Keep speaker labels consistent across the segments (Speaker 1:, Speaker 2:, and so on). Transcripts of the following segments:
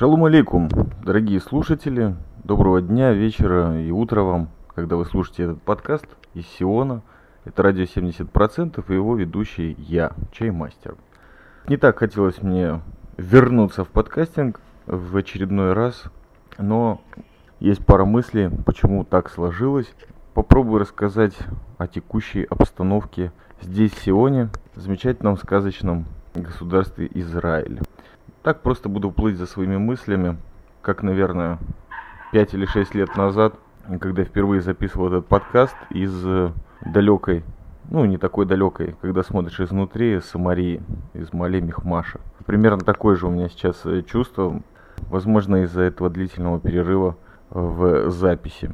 Speaker 1: Шалом алейкум, дорогие слушатели. Доброго дня, вечера и утра вам, когда вы слушаете этот подкаст из Сиона. Это радио 70% и его ведущий я, Чаймастер. Не так хотелось мне вернуться в подкастинг в очередной раз, но есть пара мыслей, почему так сложилось. Попробую рассказать о текущей обстановке здесь, в Сионе, замечательном сказочном государстве Израиль. Так просто буду плыть за своими мыслями, как, наверное, 5 или 6 лет назад, когда впервые записывал этот подкаст из э, далекой, ну не такой далекой, когда смотришь изнутри Самарии, из Мале Мехмаша. Примерно такое же у меня сейчас э, чувство, возможно из-за этого длительного перерыва в записи.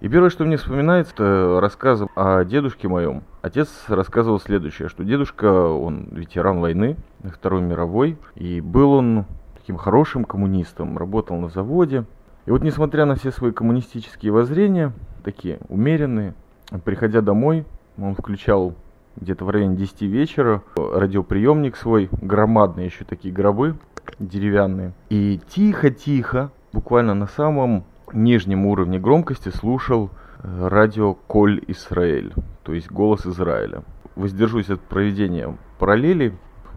Speaker 1: И первое, что мне вспоминается, это рассказ о дедушке моем. Отец рассказывал следующее, что дедушка, он ветеран войны, Второй мировой, и был он таким хорошим коммунистом, работал на заводе. И вот несмотря на все свои коммунистические воззрения, такие умеренные, приходя домой, он включал где-то в районе 10 вечера радиоприемник свой, громадные еще такие гробы деревянные. И тихо-тихо, буквально на самом нижнем уровне громкости слушал радио Коль Израиль, то есть голос Израиля. Воздержусь от проведения параллели,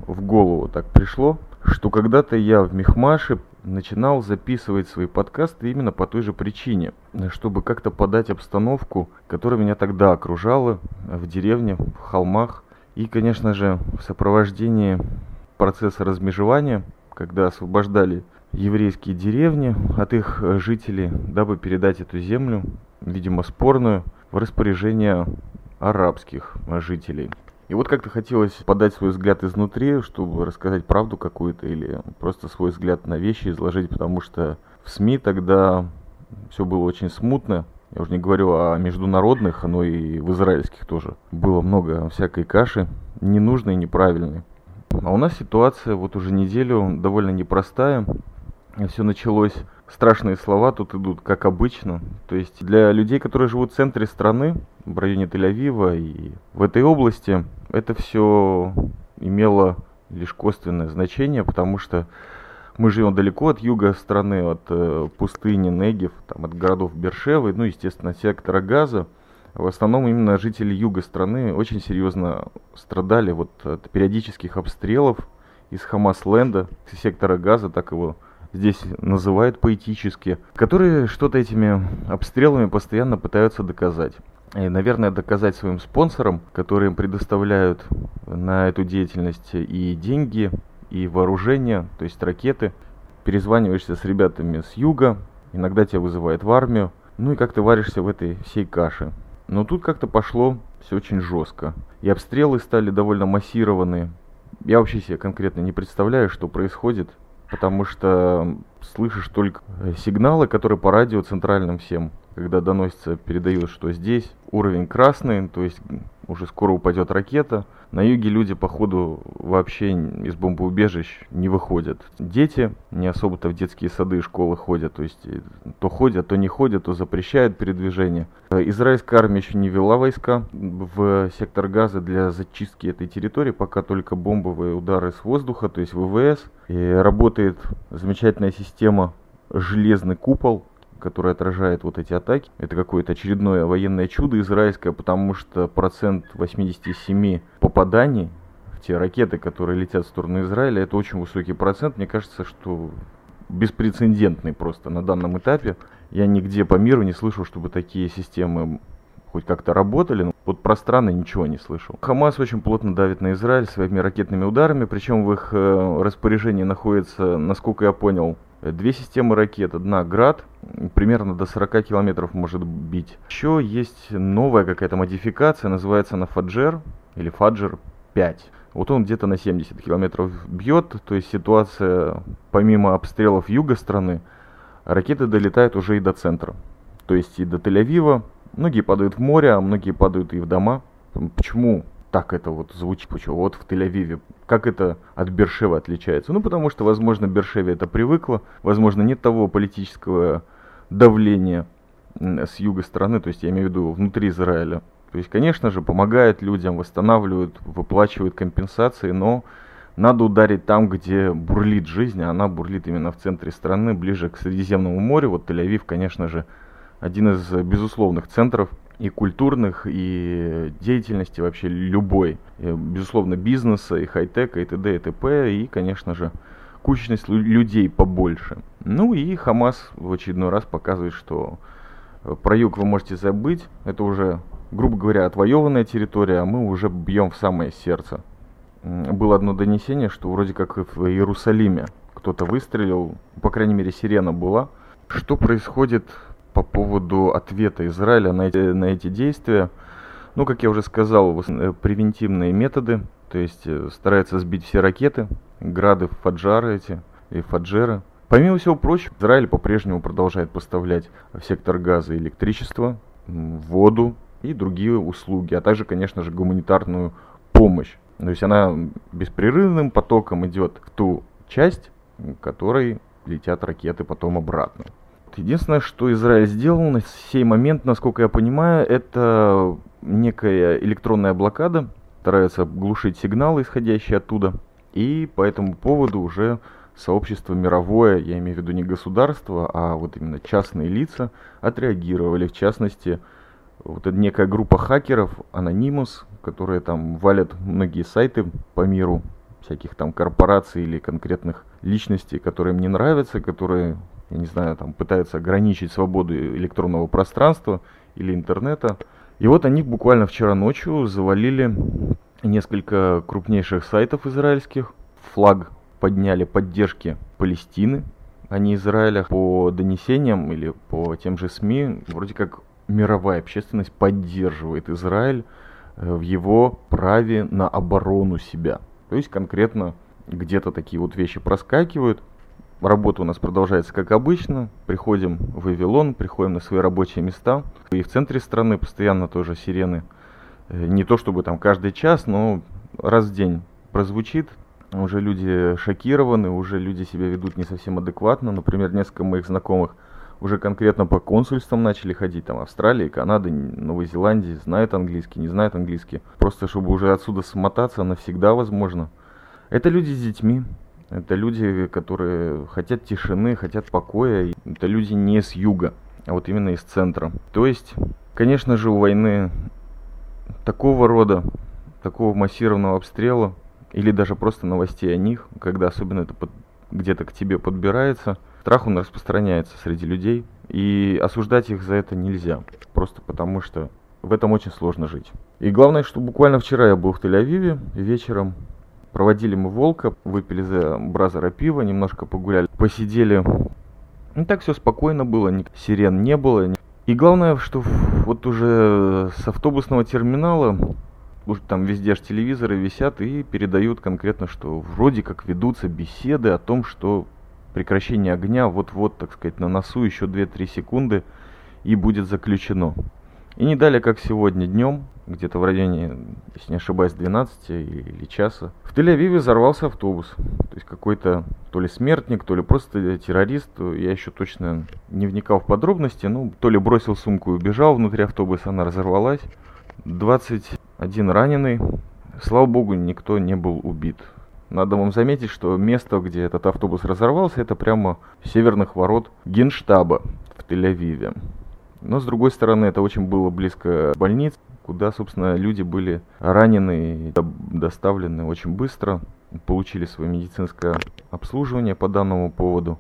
Speaker 1: в голову так пришло, что когда-то я в Мехмаше начинал записывать свои подкасты именно по той же причине, чтобы как-то подать обстановку, которая меня тогда окружала в деревне, в холмах, и, конечно же, в сопровождении процесса размежевания, когда освобождали еврейские деревни от их жителей, дабы передать эту землю, видимо спорную, в распоряжение арабских жителей. И вот как-то хотелось подать свой взгляд изнутри, чтобы рассказать правду какую-то или просто свой взгляд на вещи изложить, потому что в СМИ тогда все было очень смутно. Я уже не говорю о международных, но и в израильских тоже. Было много всякой каши, ненужной, неправильной. А у нас ситуация вот уже неделю довольно непростая все началось, страшные слова тут идут, как обычно. То есть для людей, которые живут в центре страны, в районе Тель-Авива и в этой области, это все имело лишь косвенное значение, потому что мы живем далеко от юга страны, от э, пустыни Негев, там, от городов Бершевы, ну, естественно, сектора Газа. В основном именно жители юга страны очень серьезно страдали вот от периодических обстрелов из Хамас-Ленда, сектора Газа, так его здесь называют поэтически, которые что-то этими обстрелами постоянно пытаются доказать. И, наверное, доказать своим спонсорам, которые им предоставляют на эту деятельность и деньги, и вооружение, то есть ракеты. Перезваниваешься с ребятами с юга, иногда тебя вызывают в армию, ну и как ты варишься в этой всей каше. Но тут как-то пошло все очень жестко. И обстрелы стали довольно массированные. Я вообще себе конкретно не представляю, что происходит потому что слышишь только сигналы, которые по радио центральным всем, когда доносится, передают, что здесь уровень красный, то есть уже скоро упадет ракета. На юге люди, походу, вообще из бомбоубежищ не выходят. Дети не особо-то в детские сады и школы ходят, то есть э, то ходят, то не ходят, то запрещают передвижение. Э, израильская армия еще не вела войска в сектор газа для зачистки этой территории, пока только бомбовые удары с воздуха, то есть ВВС. И работает замечательная система железный купол, который отражает вот эти атаки. Это какое-то очередное военное чудо израильское, потому что процент 87 попаданий в те ракеты, которые летят в сторону Израиля, это очень высокий процент. Мне кажется, что беспрецедентный просто на данном этапе. Я нигде по миру не слышал, чтобы такие системы хоть как-то работали. Но вот про страны ничего не слышал. Хамас очень плотно давит на Израиль своими ракетными ударами, причем в их э, распоряжении находится, насколько я понял, Две системы ракет. Одна «Град», примерно до 40 километров может бить. Еще есть новая какая-то модификация, называется она «Фаджер» или «Фаджер 5». Вот он где-то на 70 километров бьет, то есть ситуация, помимо обстрелов юга страны, ракеты долетают уже и до центра. То есть и до Тель-Авива, многие падают в море, а многие падают и в дома. Почему так это вот звучит, почему вот в Тель-Авиве. Как это от Бершевы отличается? Ну, потому что, возможно, Бершеве это привыкло, возможно, нет того политического давления с юга страны, то есть я имею в виду внутри Израиля. То есть, конечно же, помогают людям, восстанавливают, выплачивают компенсации, но надо ударить там, где бурлит жизнь, а она бурлит именно в центре страны, ближе к Средиземному морю. Вот Тель-Авив, конечно же, один из безусловных центров и культурных, и деятельности вообще любой. И, безусловно, бизнеса, и хай-тека, и т.д. и т.п. И, конечно же, кучность людей побольше. Ну и Хамас в очередной раз показывает, что э, про юг вы можете забыть. Это уже, грубо говоря, отвоеванная территория, а мы уже бьем в самое сердце. Было одно донесение, что вроде как в Иерусалиме кто-то выстрелил, по крайней мере сирена была. Что происходит по поводу ответа Израиля на эти, на эти действия? Ну, как я уже сказал, превентивные методы, то есть э, старается сбить все ракеты, грады, фаджары эти и фаджеры. Помимо всего прочего, Израиль по-прежнему продолжает поставлять в сектор газа электричество, воду и другие услуги, а также, конечно же, гуманитарную помощь. То есть она беспрерывным потоком идет в ту часть, в которой летят ракеты потом обратно. Единственное, что Израиль сделал на сей момент, насколько я понимаю, это некая электронная блокада, старается глушить сигналы, исходящие оттуда, и по этому поводу уже сообщество мировое, я имею в виду не государство, а вот именно частные лица отреагировали. В частности, вот эта некая группа хакеров, Anonymous, которые там валят многие сайты по миру, всяких там корпораций или конкретных личностей, которые им не нравятся, которые, я не знаю, там пытаются ограничить свободу электронного пространства или интернета. И вот они буквально вчера ночью завалили несколько крупнейших сайтов израильских. Флаг подняли поддержки Палестины, а не Израиля. По донесениям или по тем же СМИ, вроде как мировая общественность поддерживает Израиль э, в его праве на оборону себя. То есть конкретно где-то такие вот вещи проскакивают. Работа у нас продолжается как обычно. Приходим в Вавилон, приходим на свои рабочие места. И в центре страны постоянно тоже сирены Э, не то чтобы там каждый час, но раз в день прозвучит, уже люди шокированы, уже люди себя ведут не совсем адекватно. Например, несколько моих знакомых уже конкретно по консульствам начали ходить, там Австралии, Канады, Новой Зеландии, знают английский, не знают английский. Просто чтобы уже отсюда смотаться навсегда возможно. Это люди с детьми, это люди, которые хотят тишины, хотят покоя. Это люди не с юга, а вот именно из центра. То есть, конечно же, у войны такого рода, такого массированного обстрела, или даже просто новостей о них, когда особенно это под, где-то к тебе подбирается, страх он распространяется среди людей, и осуждать их за это нельзя, просто потому что в этом очень сложно жить. И главное, что буквально вчера я был в Тель-Авиве вечером, проводили мы волка, выпили за бразера пива, немножко погуляли, посидели. Ну так все спокойно было, ни сирен не было, и главное, что вот уже с автобусного терминала уже там везде же телевизоры висят и передают конкретно, что вроде как ведутся беседы о том, что прекращение огня вот-вот, так сказать, на носу еще 2-3 секунды и будет заключено. И не далее, как сегодня днем, где-то в районе, если не ошибаюсь, 12 или часа, в Тель-Авиве взорвался автобус. То есть какой-то то ли смертник, то ли просто террорист. Я еще точно не вникал в подробности. Ну, то ли бросил сумку и убежал внутри автобуса, она разорвалась. 21 раненый. Слава богу, никто не был убит. Надо вам заметить, что место, где этот автобус разорвался, это прямо северных ворот Генштаба в Тель-Авиве. Но, с другой стороны, это очень было близко к больнице, куда, собственно, люди были ранены и доставлены очень быстро, получили свое медицинское обслуживание по данному поводу.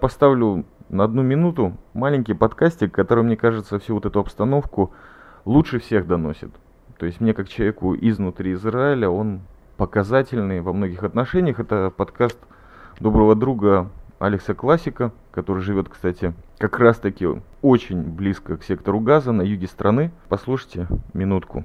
Speaker 1: Поставлю на одну минуту маленький подкастик, который, мне кажется, всю вот эту обстановку лучше всех доносит. То есть мне, как человеку изнутри Израиля, он показательный во многих отношениях. Это подкаст доброго друга Алекса Классика, который живет, кстати, как раз таки очень близко к сектору газа на юге страны. Послушайте минутку.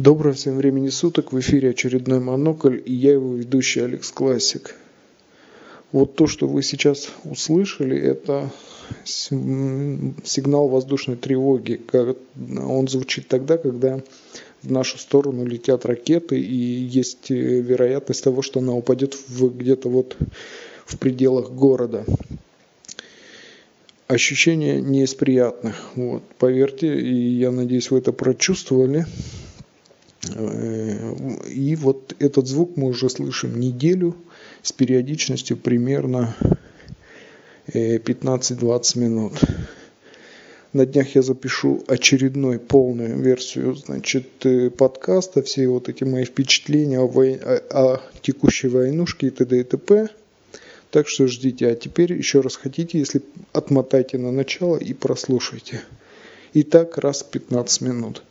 Speaker 2: Доброго всем времени суток, в эфире очередной Монокль и я его ведущий Алекс Классик. Вот то, что вы сейчас услышали, это сигнал воздушной тревоги. Он звучит тогда, когда в нашу сторону летят ракеты, и есть э, вероятность того, что она упадет где-то вот в пределах города. Ощущения не из приятных. Вот. Поверьте, и я надеюсь, вы это прочувствовали. Э, и вот этот звук мы уже слышим неделю с периодичностью примерно 15-20 э, минут. На днях я запишу очередной полную версию значит, э, подкаста, все вот эти мои впечатления о, вой... о текущей войнушке и т.д. и т.п. Так что ждите. А теперь еще раз хотите, если отмотайте на начало и прослушайте. И так раз 15 минут.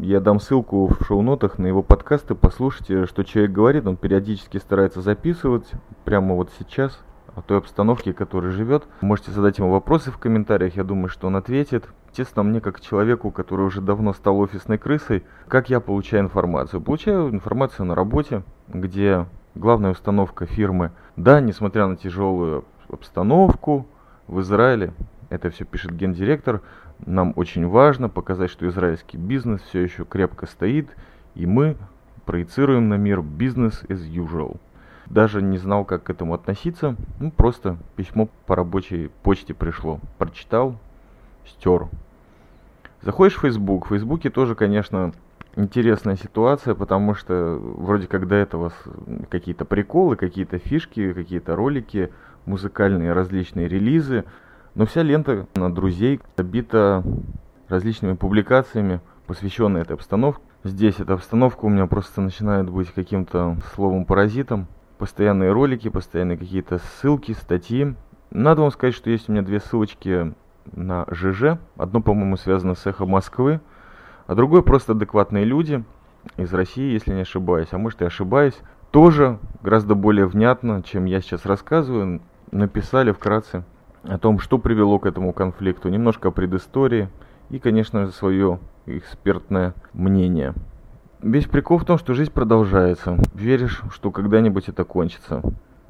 Speaker 1: Я дам ссылку в шоу-нотах на его подкасты. Послушайте, что человек говорит. Он периодически старается записывать прямо вот сейчас о той обстановке, в которой живет. Можете задать ему вопросы в комментариях, я думаю, что он ответит. Естественно, мне как человеку, который уже давно стал офисной крысой, как я получаю информацию? Получаю информацию на работе, где главная установка фирмы, да, несмотря на тяжелую обстановку в Израиле, это все пишет гендиректор, нам очень важно показать, что израильский бизнес все еще крепко стоит, и мы проецируем на мир бизнес as usual даже не знал, как к этому относиться. Ну, просто письмо по рабочей почте пришло. Прочитал, стер. Заходишь в Facebook. В Фейсбуке тоже, конечно, интересная ситуация, потому что вроде как до этого какие-то приколы, какие-то фишки, какие-то ролики, музыкальные различные релизы. Но вся лента на друзей забита различными публикациями, посвященные этой обстановке. Здесь эта обстановка у меня просто начинает быть каким-то словом-паразитом постоянные ролики, постоянные какие-то ссылки, статьи. Надо вам сказать, что есть у меня две ссылочки на ЖЖ. Одно, по-моему, связано с «Эхо Москвы», а другое просто адекватные люди из России, если не ошибаюсь, а может и ошибаюсь, тоже гораздо более внятно, чем я сейчас рассказываю, написали вкратце о том, что привело к этому конфликту, немножко предыстории и, конечно же, свое экспертное мнение. Весь прикол в том, что жизнь продолжается. Веришь, что когда-нибудь это кончится.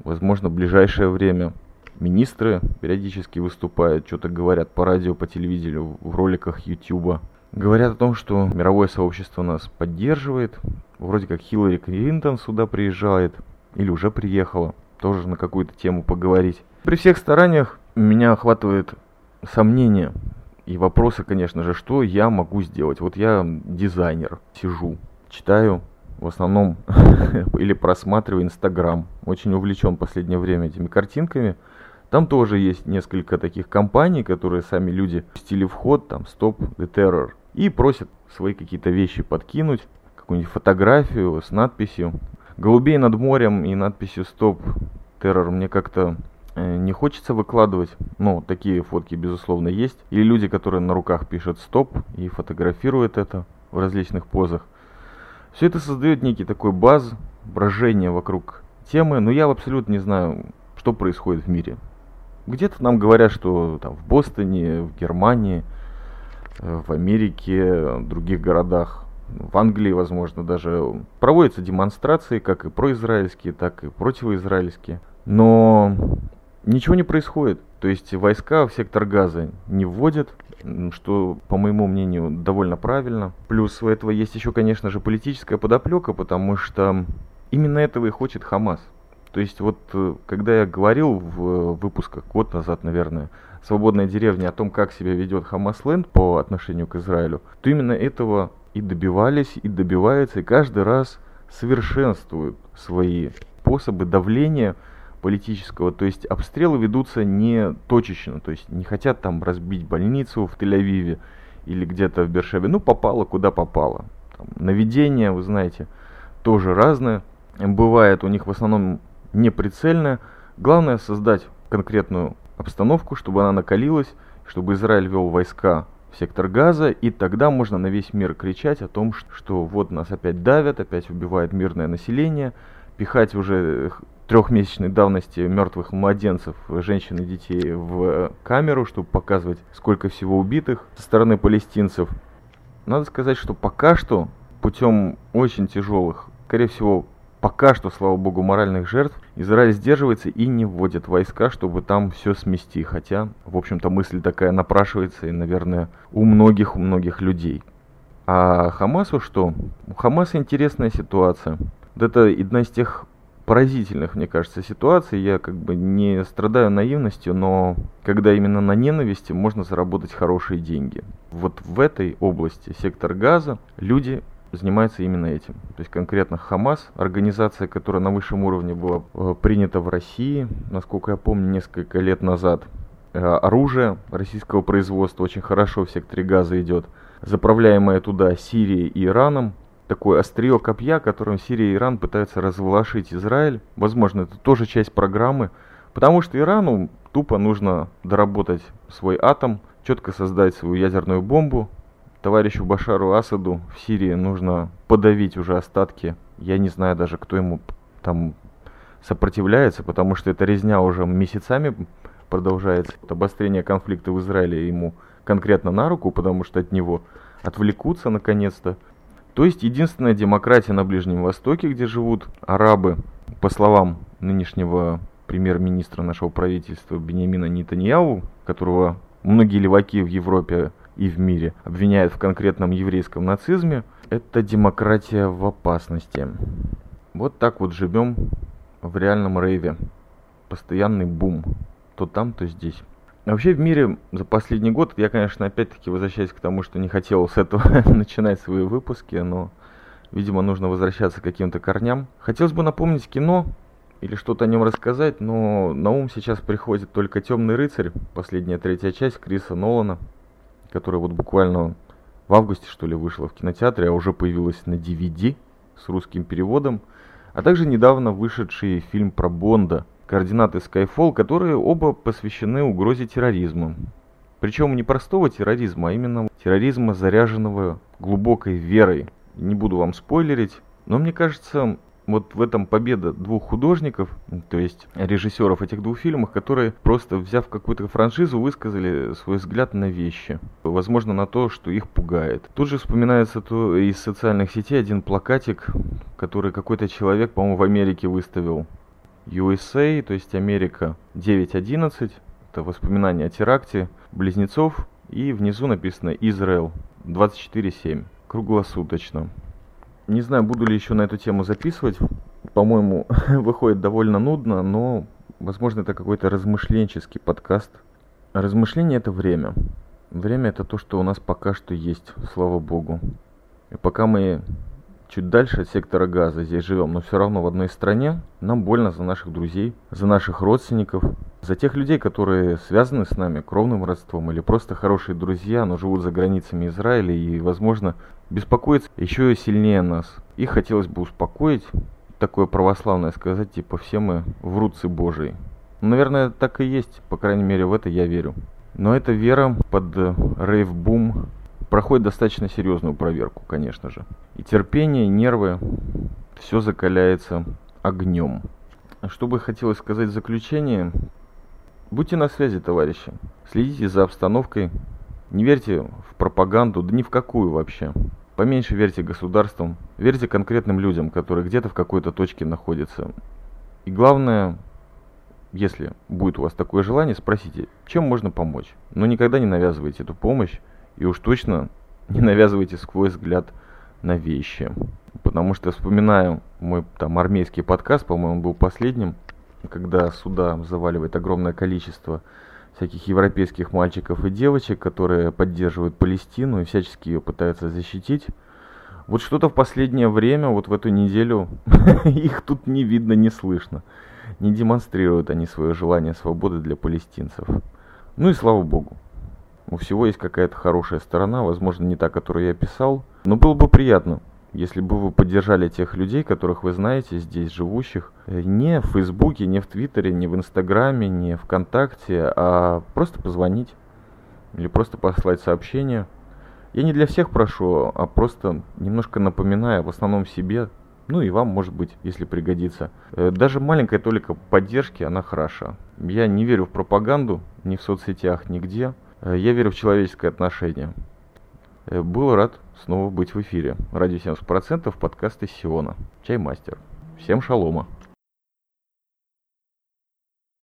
Speaker 1: Возможно, в ближайшее время. Министры периодически выступают, что-то говорят по радио, по телевидению, в роликах Ютуба. Говорят о том, что мировое сообщество нас поддерживает. Вроде как Хиллари Клинтон сюда приезжает. Или уже приехала. Тоже на какую-то тему поговорить. При всех стараниях меня охватывает сомнение и вопросы, конечно же, что я могу сделать. Вот я дизайнер, сижу, читаю в основном или просматриваю Инстаграм. Очень увлечен в последнее время этими картинками. Там тоже есть несколько таких компаний, которые сами люди пустили в ход, там Stop the Terror, и просят свои какие-то вещи подкинуть, какую-нибудь фотографию с надписью. Голубей над морем и надписью Stop Terror мне как-то не хочется выкладывать. Ну, такие фотки, безусловно, есть. Или люди, которые на руках пишут стоп и фотографируют это в различных позах. Все это создает некий такой баз, брожение вокруг темы, но я абсолютно не знаю, что происходит в мире. Где-то нам говорят, что там в Бостоне, в Германии, э, в Америке, в других городах, в Англии, возможно, даже проводятся демонстрации, как и произраильские, так и противоизраильские. Но ничего не происходит. То есть войска в сектор газа не вводят, что, по моему мнению, довольно правильно. Плюс у этого есть еще, конечно же, политическая подоплека, потому что именно этого и хочет Хамас. То есть вот, э, когда я говорил в выпусках год назад, наверное, «Свободная деревня» о том, как себя ведет Хамасленд по отношению к Израилю, то именно этого и добивались, и добиваются, и каждый раз совершенствуют свои способы давления политического, то есть обстрелы ведутся не точечно, то есть не хотят там разбить больницу в Тель-Авиве или где-то в Бершеве, ну попало куда попало. Там, наведение, вы знаете, тоже разное, бывает у них в основном неприцельное. Главное создать конкретную обстановку, чтобы она накалилась, чтобы Израиль вел войска в сектор газа, и тогда можно на весь мир кричать о том, что вот нас опять давят, опять убивает мирное население, пихать уже трехмесячной давности мертвых младенцев, женщин и детей в камеру, чтобы показывать, сколько всего убитых со стороны палестинцев. Надо сказать, что пока что путем очень тяжелых, скорее всего, пока что, слава богу, моральных жертв, Израиль сдерживается и не вводит войска, чтобы там все смести. Хотя, в общем-то, мысль такая напрашивается и, наверное, у многих, многих людей. А Хамасу что? У Хамаса интересная ситуация. Вот это одна из тех поразительных, мне кажется, ситуаций. Я как бы не страдаю наивностью, но когда именно на ненависти можно заработать хорошие деньги. Вот в этой области, сектор газа, люди занимается именно этим. То есть конкретно Хамас, организация, которая на высшем уровне была э, принята в России, насколько я помню, несколько лет назад. Э, оружие российского производства очень хорошо в секторе газа идет, заправляемое туда Сирией и Ираном. Такое острие копья, которым Сирия и Иран пытаются разволошить Израиль. Возможно, это тоже часть программы, потому что Ирану тупо нужно доработать свой атом, четко создать свою ядерную бомбу, товарищу Башару Асаду в Сирии нужно подавить уже остатки. Я не знаю даже, кто ему там сопротивляется, потому что эта резня уже месяцами продолжается. Обострение конфликта в Израиле ему конкретно на руку, потому что от него отвлекутся наконец-то. То есть единственная демократия на Ближнем Востоке, где живут арабы, по словам нынешнего премьер-министра нашего правительства Бениамина Нетаньяу, которого многие леваки в Европе и в мире обвиняют в конкретном еврейском нацизме, это демократия в опасности. Вот так вот живем в реальном рейве. Постоянный бум. То там, то здесь. Вообще в мире за последний год, я, конечно, опять-таки возвращаюсь к тому, что не хотел с этого начинать свои выпуски, но, видимо, нужно возвращаться к каким-то корням. Хотелось бы напомнить кино или что-то о нем рассказать, но на ум сейчас приходит только «Темный рыцарь», последняя третья часть Криса Нолана – которая вот буквально в августе, что ли, вышла в кинотеатре, а уже появилась на DVD с русским переводом, а также недавно вышедший фильм про Бонда «Координаты Skyfall», которые оба посвящены угрозе терроризма. Причем не простого терроризма, а именно терроризма, заряженного глубокой верой. Не буду вам спойлерить, но мне кажется, вот в этом победа двух художников, то есть режиссеров этих двух фильмов, которые просто взяв какую-то франшизу, высказали свой взгляд на вещи. Возможно, на то, что их пугает. Тут же вспоминается то из социальных сетей один плакатик, который какой-то человек, по-моему, в Америке выставил. USA, то есть Америка 9.11, это воспоминания о теракте близнецов, и внизу написано Израиль 24.7, круглосуточно. Не знаю, буду ли еще на эту тему записывать. По-моему, выходит довольно нудно, но, возможно, это какой-то размышленческий подкаст. Размышление – это время. Время – это то, что у нас пока что есть, слава богу. И пока мы чуть дальше от сектора газа здесь живем, но все равно в одной стране, нам больно за наших друзей, за наших родственников, за тех людей, которые связаны с нами кровным родством или просто хорошие друзья, но живут за границами Израиля и, возможно, беспокоиться еще сильнее нас. Их хотелось бы успокоить, такое православное сказать, типа все мы врутцы Божии. Наверное, так и есть, по крайней мере в это я верю. Но эта вера под рейв-бум проходит достаточно серьезную проверку, конечно же. И терпение, и нервы, все закаляется огнем. Что бы хотелось сказать в заключение, будьте на связи, товарищи. Следите за обстановкой, не верьте в пропаганду, да ни в какую вообще. Поменьше верьте государствам, верьте конкретным людям, которые где-то в какой-то точке находятся. И главное, если будет у вас такое желание, спросите, чем можно помочь. Но никогда не навязывайте эту помощь, и уж точно не навязывайте свой взгляд на вещи. Потому что вспоминаю мой там армейский подкаст, по-моему, был последним, когда сюда заваливает огромное количество всяких европейских мальчиков и девочек, которые поддерживают Палестину и всячески ее пытаются защитить. Вот что-то в последнее время, вот в эту неделю, их тут не видно, не слышно. Не демонстрируют они свое желание свободы для палестинцев. Ну и слава богу. У всего есть какая-то хорошая сторона, возможно, не та, которую я писал. Но было бы приятно, если бы вы поддержали тех людей, которых вы знаете здесь живущих, э, не в Фейсбуке, не в Твиттере, не в Инстаграме, не ВКонтакте, а просто позвонить или просто послать сообщение. Я не для всех прошу, а просто немножко напоминаю, в основном себе, ну и вам, может быть, если пригодится. Э, даже маленькая толика поддержки, она хороша. Я не верю в пропаганду ни в соцсетях, нигде. Э, я верю в человеческое отношение. Был рад снова быть в эфире. Радио 70% подкаст из Сиона. Чаймастер. Всем шалома.